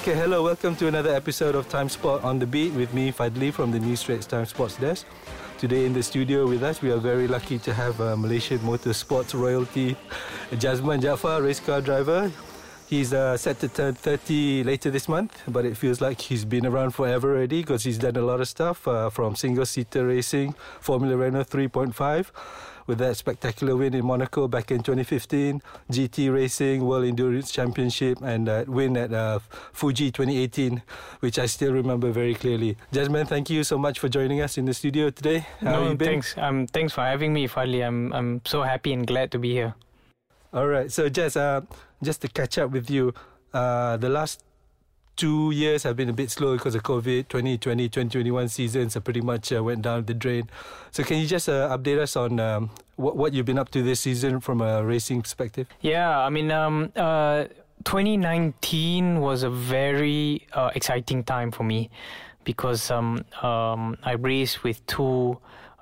Okay, hello, welcome to another episode of Timesport on the Beat with me, Fadhli from the New Straits Time Sports Desk. Today in the studio with us, we are very lucky to have uh, Malaysian motorsports royalty, Jazeman Jaafar, race car driver. He's uh, set to turn 30 later this month, but it feels like he's been around forever already because he's done a lot of stuff uh, from single seater racing, Formula Renault 3.5 with that spectacular win in Monaco back in 2015, GT Racing World Endurance Championship, and that win at uh, Fuji 2018, which I still remember very clearly. Jazeman, thank you so much for joining us in the studio today. How no, thanks. Um, thanks for having me, Fadhli. I'm I'm so happy and glad to be here. All right. So, Jess, uh, just to catch up with you, uh, the last two years have been a bit slow because of COVID. 2020, 2021 seasons are pretty much uh, went down the drain. So, can you just uh, update us on um, what, what you've been up to this season from a racing perspective? Yeah, I mean, um, uh, 2019 was a very uh, exciting time for me because um, um, I raced with two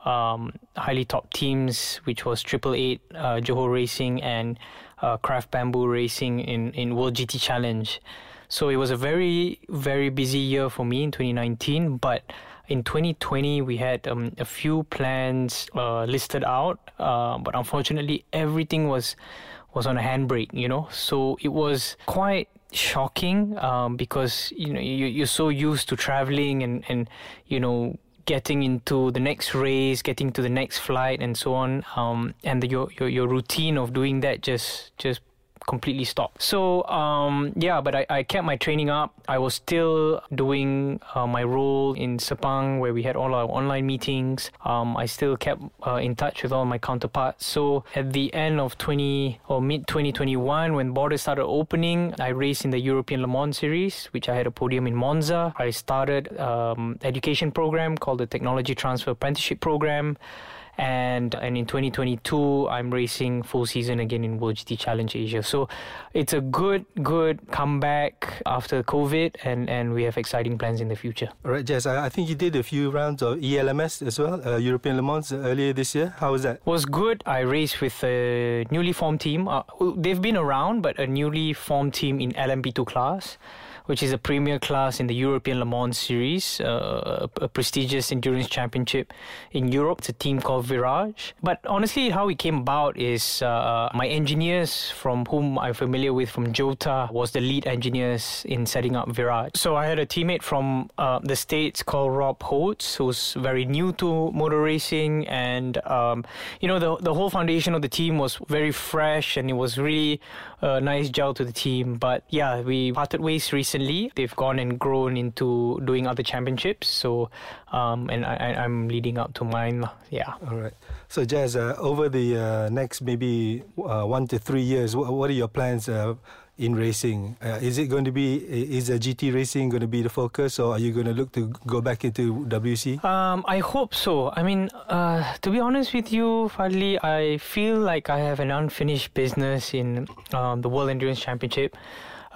um, highly top teams, which was Triple Eight, uh, Johor Racing, and uh, Craft Bamboo Racing in, in World GT Challenge. So it was a very, very busy year for me in 2019. But in 2020, we had um, a few plans uh, listed out, uh, but unfortunately, everything was was on a handbrake. You know, so it was quite shocking um, because you know you, you're so used to traveling and and you know getting into the next race, getting to the next flight, and so on. Um, and the, your, your your routine of doing that just just completely stopped. So um, yeah, but I, I kept my training up. I was still doing uh, my role in Sepang where we had all our online meetings. Um, I still kept uh, in touch with all my counterparts. So at the end of 20 or mid 2021, when borders started opening, I raced in the European Le Mans Series, which I had a podium in Monza. I started um, education program called the Technology Transfer Apprenticeship Program and and in 2022 I'm racing full season again in World GT Challenge Asia. So it's a good good comeback after COVID, and and we have exciting plans in the future. All right, Jess. I, I think you did a few rounds of ELMS as well, uh, European Le Mans earlier this year. How was that? Was good. I raced with a newly formed team. Uh, they've been around, but a newly formed team in LMP2 class which is a premier class in the European Le Mans Series, uh, a prestigious endurance championship in Europe. It's a team called Virage. But honestly, how it came about is uh, my engineers, from whom I'm familiar with from Jota, was the lead engineers in setting up Virage. So I had a teammate from uh, the States called Rob Hodes, who's very new to motor racing. And, um, you know, the, the whole foundation of the team was very fresh and it was really a nice gel to the team. But yeah, we parted ways recently recently they've gone and grown into doing other championships. So, um, and I, I'm leading up to mine. Yeah. All right. So, Jazz, uh, over the uh, next maybe uh, one to three years, what, what are your plans? Uh, in racing, uh, is it going to be is a GT racing going to be the focus, or are you going to look to go back into WEC? Um, I hope so. I mean, uh, to be honest with you, Fadhli, I feel like I have an unfinished business in um, the World Endurance Championship.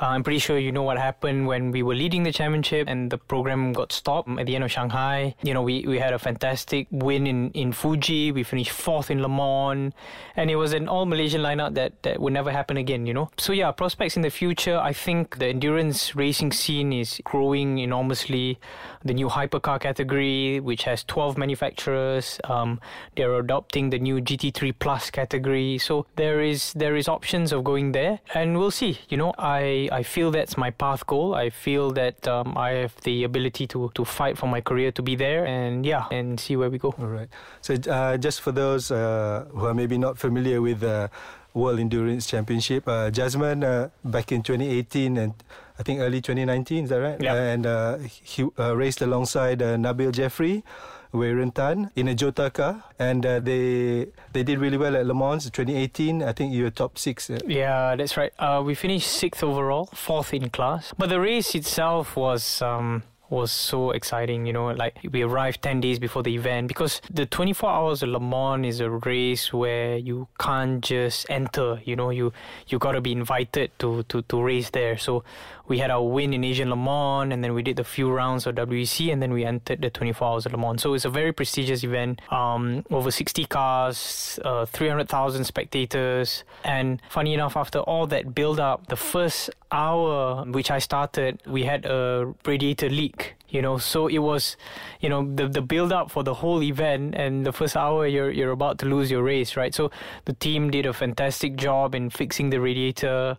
Uh, I'm pretty sure you know what happened when we were leading the championship and the program got stopped at the end of Shanghai. You know, we, we had a fantastic win in, in Fuji. We finished fourth in Le Mans. And it was an all Malaysian lineup that, that would never happen again, you know. So, yeah, prospects in the future. I think the endurance racing scene is growing enormously. The new hypercar category, which has 12 manufacturers, um, they're adopting the new GT3 Plus category. So, there is there is options of going there. And we'll see. You know, I I feel that's my path goal. I feel that um, I have the ability to, to fight for my career to be there and yeah, and see where we go. All right. So uh, just for those uh, who are maybe not familiar with the World Endurance Championship, uh, Jazeman uh, back in 2018 and I think early 2019, is that right? Yeah. and uh, he uh, raced alongside uh, Nabil Jeffri. Wei Tan in a Jota car, and uh, they they did really well at Le Mans 2018. I think you were top six. Uh. Yeah, that's right. Uh, we finished sixth overall, fourth in class. But the race itself was. Um, was so exciting. You know, like we arrived 10 days before the event because the 24 hours of Le Mans is a race where you can't just enter. You know, you you got to be invited to, to, to race there. So we had our win in Asian Le Mans and then we did the few rounds of WEC and then we entered the 24 hours of Le Mans. So it's a very prestigious event. Um, over 60 cars, uh, 300,000 spectators. And funny enough, after all that build up, the first hour which I started, we had a radiator leak you know so it was you know the the build up for the whole event and the first hour you're you're about to lose your race right? So the team did a fantastic job in fixing the radiator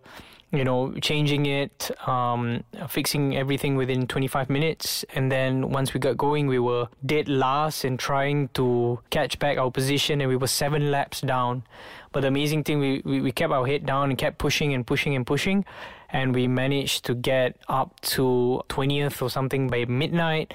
you know changing it um, fixing everything within 25 minutes. And then once we got going we were dead last and trying to catch back our position and we were seven laps down. But the amazing thing we, we, we kept our head down and kept pushing and pushing and pushing and we managed to get up to 20th or something by midnight.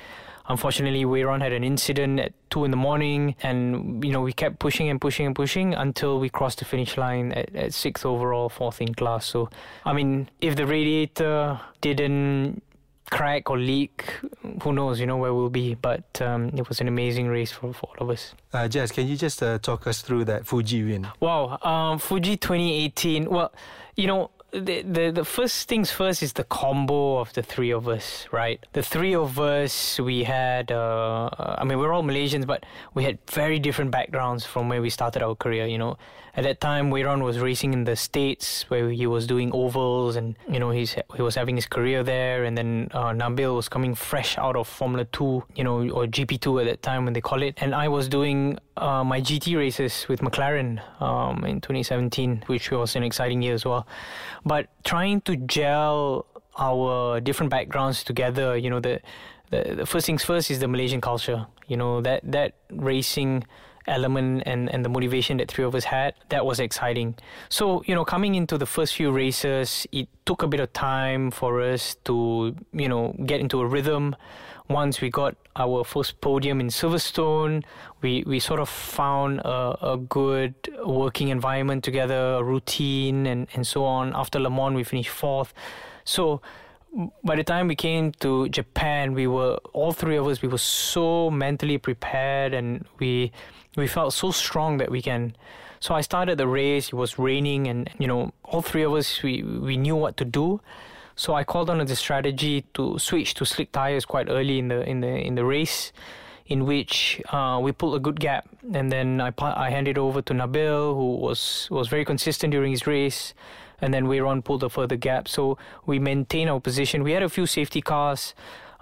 Unfortunately, Weiron had an incident at two in the morning, and you know we kept pushing and pushing and pushing until we crossed the finish line at, at sixth overall, fourth in class. So, I mean, if the radiator didn't crack or leak, who knows, you know, where we'll be. But um, it was an amazing race for, for all of us. Uh, Jazz, can you just uh, talk us through that Fuji win? Wow, um, Fuji 2018. Well, you know, the, the the first things first is the combo of the three of us, right? The three of us, we had, uh, I mean, we're all Malaysians, but we had very different backgrounds from where we started our career. You know, at that time, Weiron was racing in the states where he was doing ovals, and you know, he's he was having his career there. And then uh, Nabil was coming fresh out of Formula Two, you know, or GP Two at that time when they call it. And I was doing uh, my GT races with McLaren um, in 2017, which was an exciting year as well. But trying to gel our different backgrounds together, you know, the, the, the first things first is the Malaysian culture. You know that that racing element and, and the motivation that three of us had, that was exciting. So, you know, coming into the first few races, it took a bit of time for us to, you know, get into a rhythm. Once we got our first podium in Silverstone, we, we sort of found a, a good working environment together, a routine, and, and so on. After Le Mans, we finished fourth. So, by the time we came to Japan, we were all three of us. We were so mentally prepared, and we we felt so strong that we can. So I started the race. It was raining, and you know, all three of us we we knew what to do. So I called on the strategy to switch to slick tires quite early in the in the in the race, in which uh, we pulled a good gap, and then I I handed over to Nabil, who was was very consistent during his race, and then Weiron pulled a further gap. So we maintained our position. We had a few safety cars.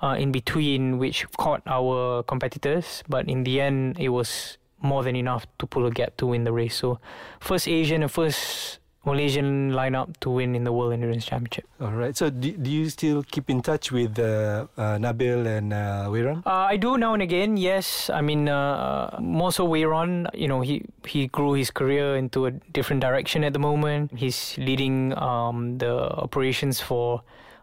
Uh, in between, which caught our competitors, but in the end, it was more than enough to pull a gap to win the race. So, first Asian and first Malaysian lineup to win in the World Endurance Championship. All right. So, do, do you still keep in touch with uh, uh, Nabil and uh, Weiron? Uh, I do now and again. Yes. I mean, uh, more so Weiron. You know, he he grew his career into a different direction at the moment. He's leading um, the operations for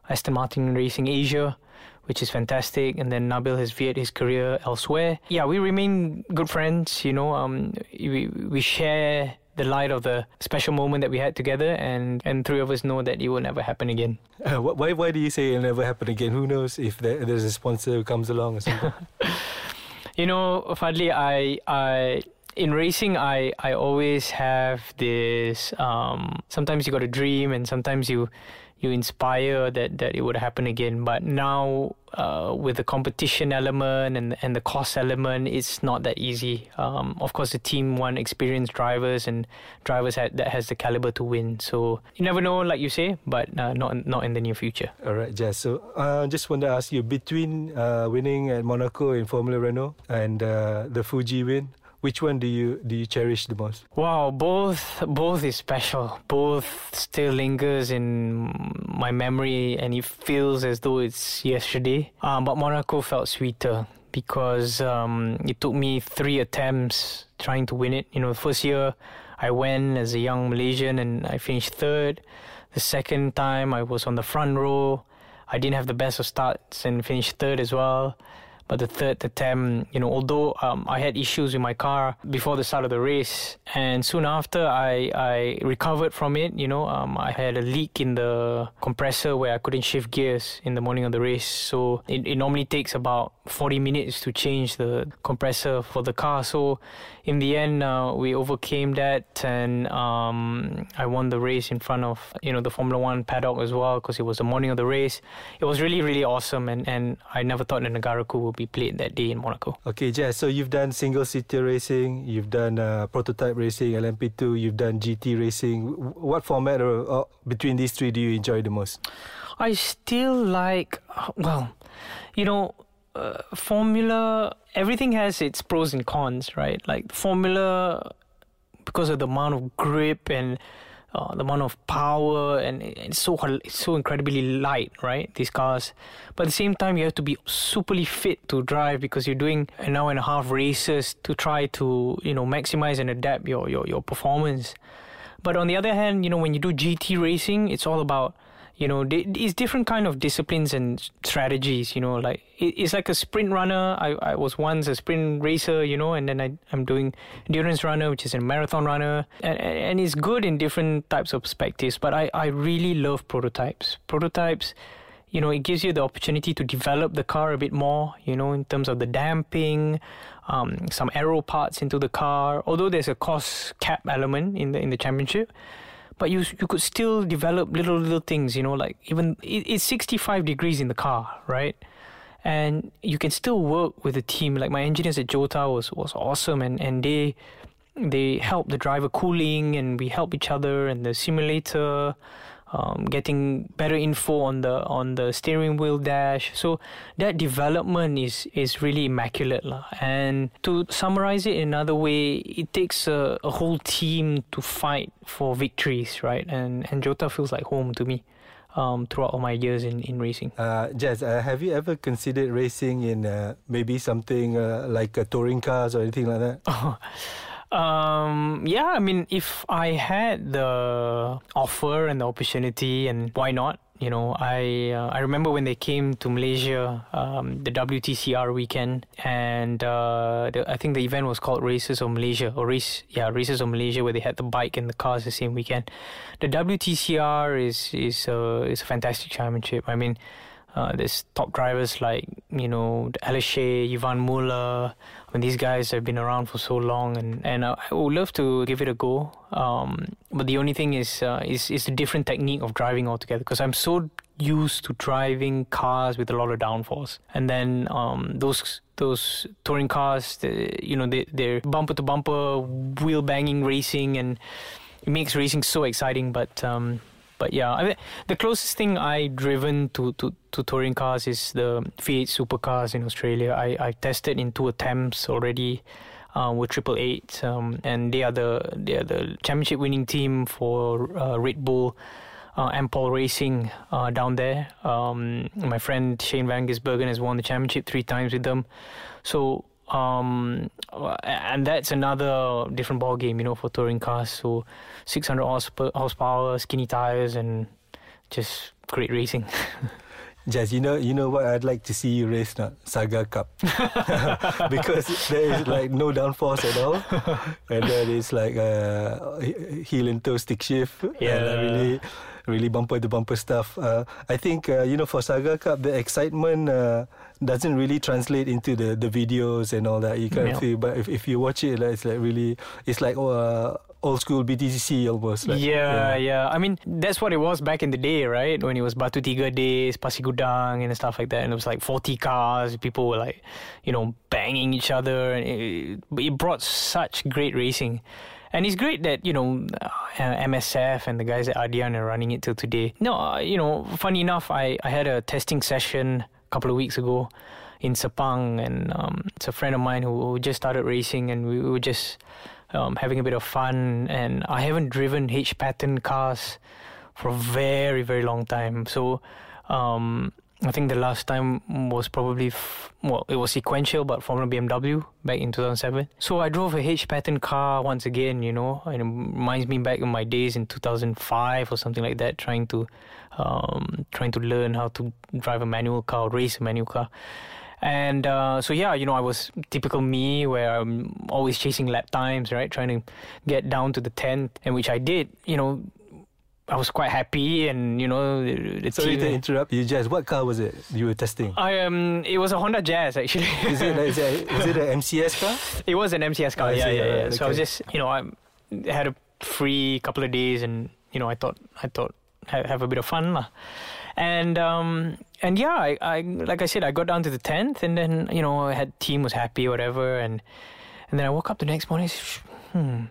Aston Martin Racing Asia which is fantastic. And then Nabil has veered his career elsewhere. Yeah, we remain good friends. You know, um, we we share the light of the special moment that we had together, and and three of us know that it will never happen again. Uh, why why do you say it'll never happen again? Who knows if there, there's a sponsor who comes along or something? you know, Fadhli, I I in racing I, I always have this um, sometimes you got a dream and sometimes you you inspire that, that it would happen again. But now, uh, with the competition element and and the cost element, it's not that easy. Um, of course, the team want experienced drivers and drivers that has the caliber to win. So you never know, like you say, but uh, not not in the near future. All right, Jess. So I uh, just want to ask you between uh, winning at Monaco in Formula Renault and uh, the Fuji win, which one do you do you cherish the most? Wow, both both is special. Both still lingers in my memory, and it feels as though it's yesterday. Um, but Monaco felt sweeter because um, it took me three attempts trying to win it. You know, the first year I went as a young Malaysian and I finished third. The second time I was on the front row. I didn't have the best of starts and finished third as well. But the third attempt, you know, although um, I had issues with my car before the start of the race, and soon after I, I recovered from it, you know, um, I had a leak in the compressor where I couldn't shift gears in the morning of the race. So it, it normally takes about 40 minutes to change the compressor for the car. So in the end, uh, we overcame that, and um, I won the race in front of you know the Formula One paddock as well because it was the morning of the race. It was really really awesome, and, and I never thought that Negaraku would be played that day in Monaco. Okay, Jess. So you've done single seater racing, you've done uh, prototype racing, LMP2, you've done GT racing. What format or, or between these three do you enjoy the most? I still like well, you know uh, formula everything has its pros and cons right? Like formula because of the amount of grip and uh, the amount of power and it's so it's so incredibly light right? These cars. But at the same time you have to be superly fit to drive because you're doing an hour and a half races to try to you know maximize and adapt your your, your performance. But on the other hand you know when you do gt racing it's all about you know it's different kind of disciplines and strategies you know like it's like a sprint runner. I, I was once a sprint racer you know and then I, i'm doing endurance runner which is a marathon runner. And, and it's good in different types of perspectives but I, I really love prototypes. Prototypes you know, it gives you the opportunity to develop the car a bit more, you know, in terms of the damping, um, some aero parts into the car. Although there's a cost cap element in the in the championship, but you you could still develop little little things you know like even it, it's 65 degrees in the car right? And you can still work with a team. Like my engineers at Jota was was awesome and and they they help the driver cooling and we help each other and the simulator um, getting better info on the on the steering wheel dash. So that development is is really immaculate, lah. And to summarize it in another way, it takes a, a whole team to fight for victories, right? And and Jota feels like home to me. Um, throughout all my years in, in racing. Uh, Jazz, uh, have you ever considered racing in uh, maybe something uh, like a touring cars or anything like that? Um, yeah, I mean, if I had the offer and the opportunity, and why not? You know, I uh, I remember when they came to Malaysia, um, the WTCR weekend, and uh, the, I think the event was called Races of Malaysia or race, yeah, Races of Malaysia, where they had the bike and the cars the same weekend. The WTCR is is a is a fantastic championship. I mean. Uh, there's top drivers like you know Aleshe, Yvan Muller. I mean, these guys have been around for so long, and, and I would love to give it a go. Um, but the only thing is, uh, is is a different technique of driving altogether because I'm so used to driving cars with a lot of downforce, and then um, those those touring cars, you know, they they're bumper to bumper, wheel banging racing, and it makes racing so exciting. But um, but yeah, I mean, the closest thing I driven to, to, to touring cars is the V8 supercars in Australia. I, I tested in two attempts already. Uh, with Triple Eight, um, and they are the they are the championship winning team for uh, Red Bull. Uh, Ampol Racing uh, down there. Um, my friend Shane Van Gisbergen has won the championship three times with them. So um, and that's another different ball game, you know, for touring cars. So 600 horsepower, skinny tires, and just great racing. Jazz, you know, you know what I'd like to see you race now, Saga Cup, because there is like no downforce at all, and there is like a heel and toe stick shift, yeah. and really, really bumper to bumper stuff. Uh, I think uh, you know for Saga Cup, the excitement uh, doesn't really translate into the, the videos and all that. You can yeah. feel, but if, if you watch it, it's like really, it's like oh, uh, old school BTCC almost. Like, yeah, yeah, yeah, I mean, that's what it was back in the day, right? When it was Batu Tiga days, Pasir Gudang and stuff like that. And it was like 40 cars. People were like, you know, banging each other. And it, it brought such great racing. And it's great that, you know, uh, MSF and the guys at Ardian are running it till today. No, uh, you know, funny enough, I, I had a testing session a couple of weeks ago in Sepang. And um, it's a friend of mine who, who just started racing. And we, we were just um, having a bit of fun. And I haven't driven H pattern cars for a very, very long time. So um, I think the last time was probably, f- well, it was sequential, but a BMW back in 2007. So I drove a H pattern car once again, you know, and it reminds me back in my days in 2005 or something like that, trying to, um, trying to learn how to drive a manual car, race a manual car. And uh, so yeah, you know, I was typical me where I'm always chasing lap times, right? Trying to get down to the tenth, and which I did. You know, I was quite happy, and you know, the, the Sorry to interrupt you, Jazz. What car was it you were testing? I um, it was a Honda Jazz actually. Is it is it, is it an MCS car? It was an MCS car. I yeah, see, yeah, yeah. alright, So I was just, you know, I had a free couple of days, and you know, I thought, I thought, have, have a bit of fun, lah. And um, and yeah, I, I, like I said, I got down to the tenth, and then you know, I had team was happy, whatever, and and then I woke up the next morning, hmm,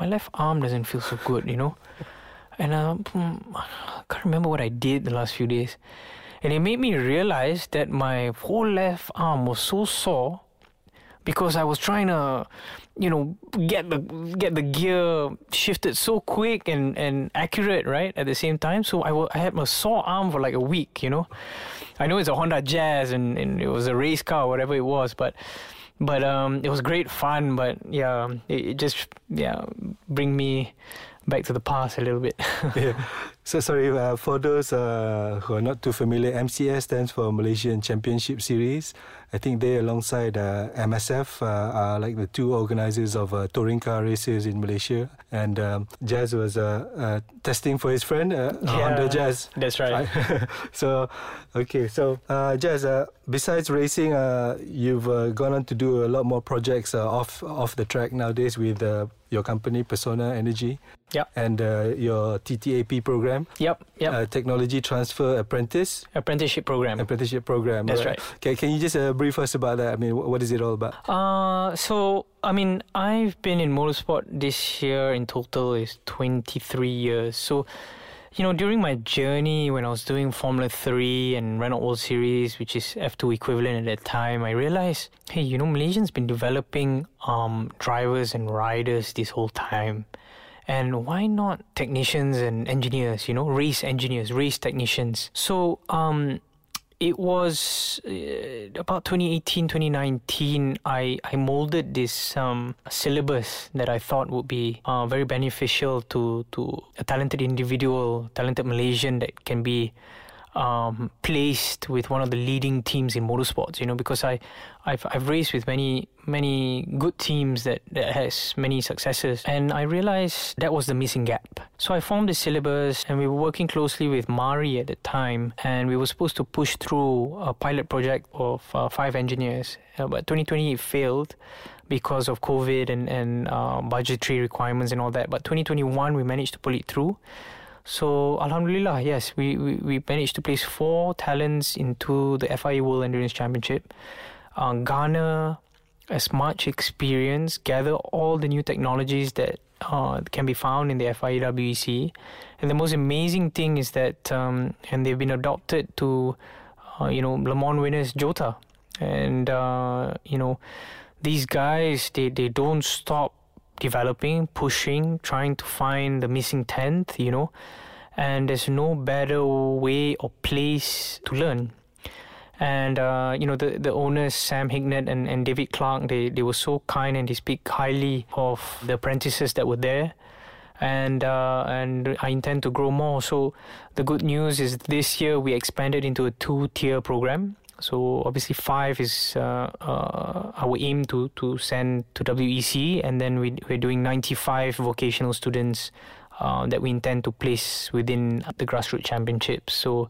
my left arm doesn't feel so good, you know, and um, hmm, I can't remember what I did the last few days, and it made me realize that my whole left arm was so sore because I was trying to, you know, get the get the gear shifted so quick and, and accurate, right? At the same time, so I I had my sore arm for like a week. You know, I know it's a Honda Jazz and, and it was a race car, whatever it was, but but um, it was great fun. But yeah, it, it just yeah bring me back to the past a little bit. yeah. So sorry uh, for those uh, who are not too familiar. MCS stands for Malaysian Championship Series. I think they, alongside uh, MSF, uh, are like the two organisers of uh, touring car races in Malaysia. And um, Jazz was uh, testing for his friend uh, on the Jazz. That's right. so, okay. So, uh, Jazz, uh, besides racing, uh, you've uh, gone on to do a lot more projects uh, off off the track nowadays with uh, your company Persona Energy Yep. and uh, your TTAP program, Yep. Yep. uh, Technology Transfer Apprentice Apprenticeship program. apprenticeship program. That's right. Can, can you just uh, brief us about that? I mean, wh- what is it all about? Uh, so I mean, I've been in motorsport this year in total is 23 years. So, you know, during my journey when I was doing Formula 3 and Renault World Series, which is F2 equivalent at that time, I realized, hey, you know, Malaysians been developing um drivers and riders this whole time. And why not technicians and engineers, you know, race engineers, race technicians. So, um it was uh, about 2018 2019 i i molded this um syllabus that i thought would be uh, very beneficial to to a talented individual talented malaysian that can be um, placed with one of the leading teams in motorsports. You know, because I, I've I've raced with many many good teams that that has many successes, and I realized that was the missing gap. So I formed the syllabus, and we were working closely with MARii at the time, and we were supposed to push through a pilot project of uh, five engineers, uh, but 2020 it failed because of COVID and and uh, budgetary requirements and all that. But 2021 we managed to pull it through. So Alhamdulillah, yes, we, we, we managed to place four talents into the FIA World Endurance Championship, uh, garner as much experience, gather all the new technologies that uh, can be found in the FIA WEC. And the most amazing thing is that, um, and they've been adopted to, uh, you know, Le Mans winners Jota. And, uh, you know, these guys, they, they don't stop developing, pushing, trying to find the missing tenth, you know, and there's no better way or place to learn. And uh, you know the the owners Sam Hignett and, and David Clarke they, they were so kind and they speak highly of the apprentices that were there, and uh, and I intend to grow more. So the good news is this year we expanded into a two tier program. So obviously five is uh, uh, our aim to to send to WEC, and then we we're doing 95 vocational students uh, that we intend to place within the grassroots championships. So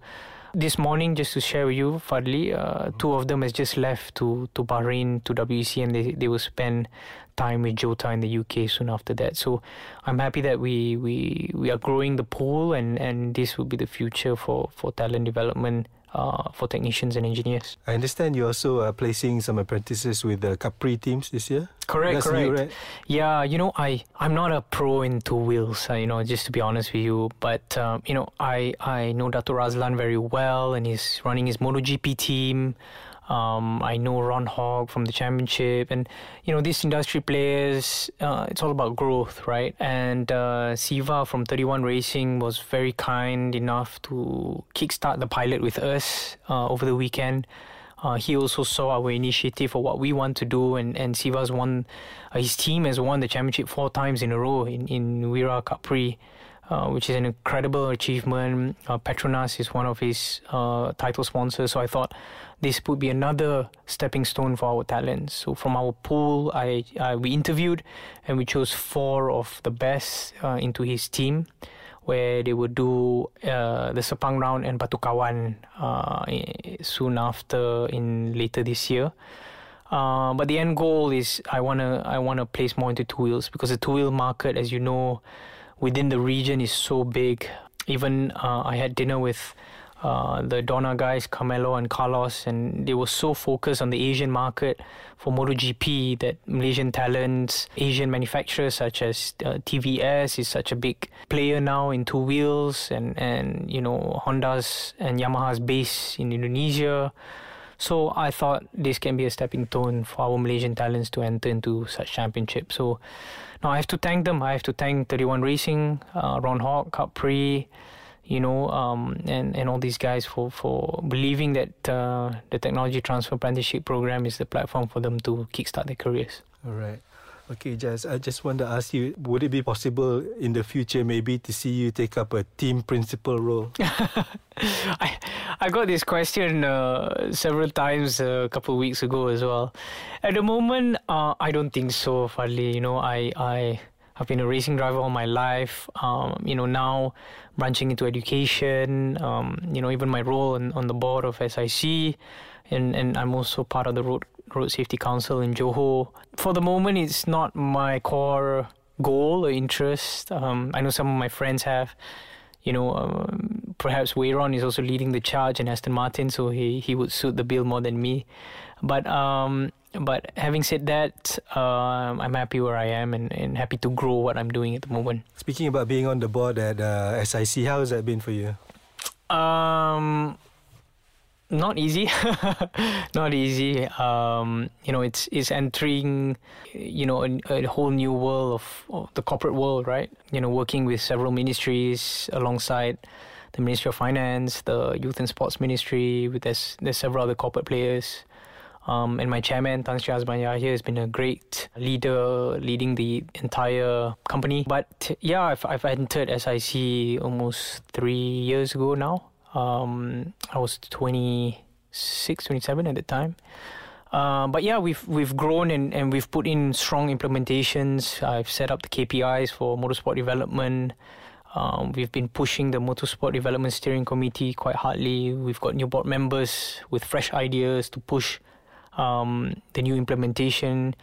this morning, just to share with you, Fadhli, uh, two of them has just left to to Bahrain to WEC, and they they will spend time with Jota in the UK soon after that. So I'm happy that we we we are growing the pool, and and this will be the future for for talent development uh, for technicians and engineers. I understand you're also uh, placing some apprentices with the Cub Prix teams this year. Correct, That's correct. new, right? Yeah, you know, I I'm not a pro in two wheels. Uh, you know, just to be honest with you, but um, you know, I I know Dr. Razlan very well, and he's running his MotoGP team. Um, I know Ron Hogg from the championship, and you know these industry players. Uh, it's all about growth, right? And uh, Siva from 31 Racing was very kind enough to kickstart the pilot with us uh, over the weekend. Uh, he also saw our initiative for what we want to do, and and Siva's won. Uh, his team has won the championship four times in a row in in Wira Cub Prix. Uh, which is an incredible achievement. Uh, Petronas is one of his uh, title sponsors, so I thought this would be another stepping stone for our talents. So from our pool, I, I we interviewed and we chose four of the best uh, into his team, where they would do uh, the Sepang round and Batu Kawan uh, soon after in later this year. Uh, but the end goal is I wanna I wanna place more into two wheels because the two wheel market, as you know, within the region is so big. Even uh, I had dinner with uh, the Dorna guys, Carmelo and Carlos, and they were so focused on the Asian market for MotoGP that Malaysian talents, Asian manufacturers such as uh, TVS is such a big player now in two wheels, and and you know Honda's and Yamaha's base in Indonesia. So I thought this can be a stepping stone for our Malaysian talents to enter into such championships. So now I have to thank them. I have to thank 31 Racing, uh, Ron Hawk, Cub Prix, you know, um, and and all these guys for for believing that uh, the technology transfer apprenticeship program is the platform for them to kickstart their careers. All right. Okay, Jazz, I just want to ask you would it be possible in the future maybe to see you take up a team principal role? I I got this question uh, several times uh, a couple of weeks ago as well. At the moment, uh, I don't think so, Fadhli. You know, I, I have been a racing driver all my life. Um, you know, now branching into education, um, you know, even my role on, on the board of SIC, and, and I'm also part of the road Road Safety Council in Johor. For the moment, it's not my core goal or interest. Um, I know some of my friends have. You know, um, perhaps Weiron is also leading the charge in Aston Martin, so he, he would suit the bill more than me. But um, but having said that, uh, I'm happy where I am and, and happy to grow what I'm doing at the moment. Speaking about being on the board at uh, SIC, how has that been for you? Um, not easy. Not easy. Um, you know it's it's entering you know a, a whole new world of, of, the corporate world right? You know working with several ministries alongside the ministry of finance the youth and sports ministry with there's, there's several other corporate players. Um, and my chairman Tan Sri Azman Yahya has been a great leader leading the entire company. But yeah I've, I've entered SIC almost three years ago now um, I was 26, 27 at the time. Uh, but yeah, we've we've grown and, and we've put in strong implementations. I've set up the KPIs for motorsport development. Um, we've been pushing the motorsport development steering committee quite hardly. We've got new board members with fresh ideas to push um, the new implementation.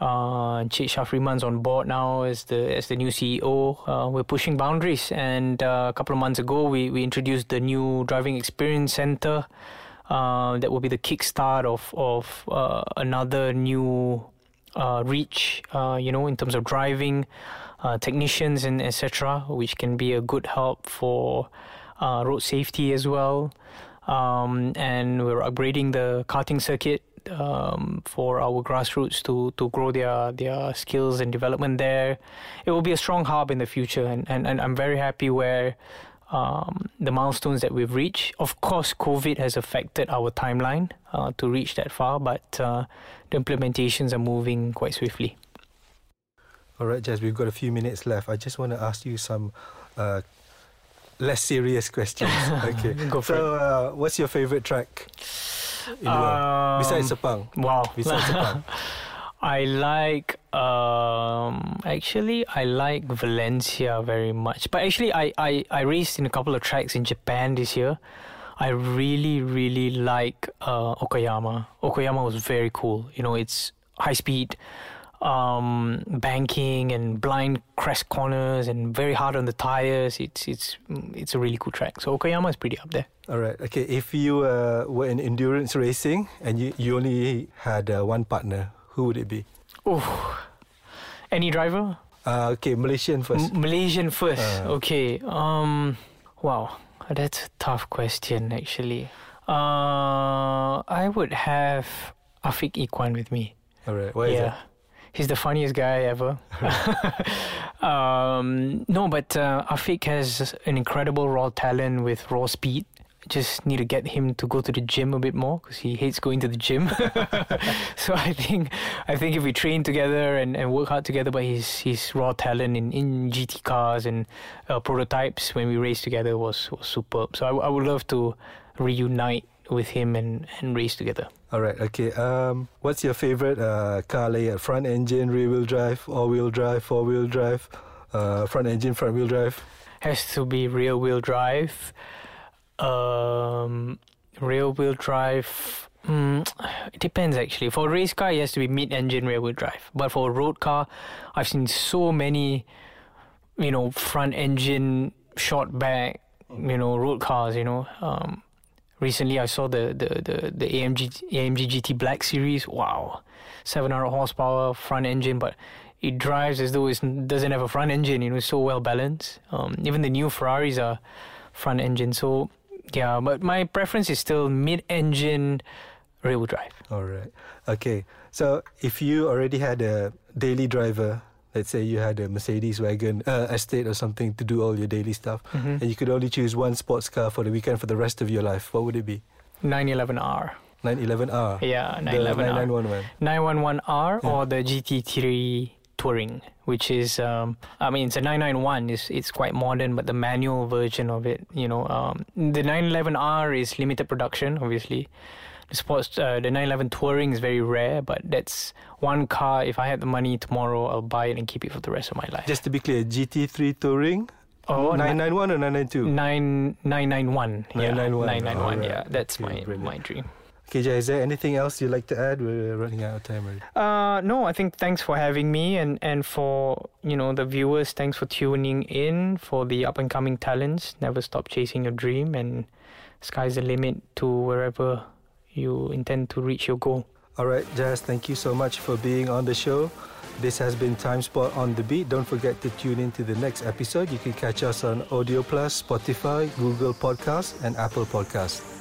Uh, Chit Shafriman's on board now as the as the new CEO. Uh, we're pushing boundaries, and uh, a couple of months ago, we, we introduced the new driving experience center. Uh, that will be the kickstart of of uh, another new uh, reach. Uh, you know, in terms of driving, technicians and etc., which can be a good help for road safety as well. Um, and we're upgrading the karting circuit um, for our grassroots to, to grow their, their skills and development there. It will be a strong hub in the future, and, and, and I'm very happy where um, the milestones that we've reached. Of course, COVID has affected our timeline uh, to reach that far, but uh, the implementations are moving quite swiftly. All right, Jazz, we've got a few minutes left. I just want to ask you some uh, less serious questions. okay. Go for so, uh, what's your favorite track? In um, Besides Sepang. Wow. Besides Sepang. I like um, actually I like Valencia very much. But actually I, I, I raced in a couple of tracks in Japan this year. I really, really like uh, Okayama. Okayama was very cool. You know, it's high speed, um, banking and blind crest corners and very hard on the tires. It's it's it's a really cool track. So Okayama is pretty up there. All right. Okay. If you uh, were in endurance racing and you, you only had uh, one partner, who would it be? Oh, any driver? Uh, okay, Malaysian first. M- Malaysian first. Uh. Okay. Um. Wow, that's a tough question actually. Uh, I would have Afiq Ikhwan with me. All right. Why yeah. He's the funniest guy ever. um, no, but uh, Afiq has an incredible raw talent with raw speed just need to get him to go to the gym a bit more because he hates going to the gym. so I think I think if we train together and, and work hard together, but his his raw talent in, in GT cars and uh, prototypes when we race together was, was superb. So I, I would love to reunite with him and, and race together. All right. Okay. Um, what's your favorite uh, car layout? Front engine, rear wheel drive, all wheel drive, four wheel drive, uh, front engine, front wheel drive. Has to be rear wheel drive. Um, rear wheel drive. Mm, it depends actually. For a race car, it has to be mid engine rear wheel drive. But for a road car, I've seen so many, you know, front engine, short back, you know, road cars. You know, um, recently I saw the the the, the AMG AMG GT Black Series. Wow, 700 horsepower front engine, but it drives as though it doesn't have a front engine. You know, it's so well balanced. Um, even the new Ferraris are front engine. So yeah, but my preference is still mid-engine rear-wheel drive. All right. Okay. So if you already had a daily driver, let's say you had a Mercedes wagon uh, estate or something to do all your daily stuff, Mhm. and you could only choose one sports car for the weekend for the rest of your life, what would it be? 911R. 911R. Yeah, The 911R. 911. 911R Yeah. or the GT3 Touring, which is um, I mean it's a 991. It's it's quite modern, but the manual version of it, you know, um, the 911R is limited production, obviously. The sports, uh, the 911 Touring is very rare, but that's one car. If I had the money tomorrow, I'll buy it and keep it for the rest of my life. Just to be clear, GT3 Touring, oh, ni- 991 or 992? Nine nine nine one. Yeah, 991. nine nine one. Alright. Yeah, that's Okay, my brilliant. my dream. Okay, Jai, is there anything else you'd like to add? We're running out of time already. Uh, no, I think thanks for having me and and for you know the viewers. Thanks for tuning in for the up and coming talents. Never stop chasing your dream, and sky's the limit to wherever you intend to reach your goal. All right, Jazz, thank you so much for being on the show. This has been Timesport on the Beat. Don't forget to tune in to the next episode. You can catch us on Audio Plus, Spotify, Google Podcasts, and Apple Podcasts.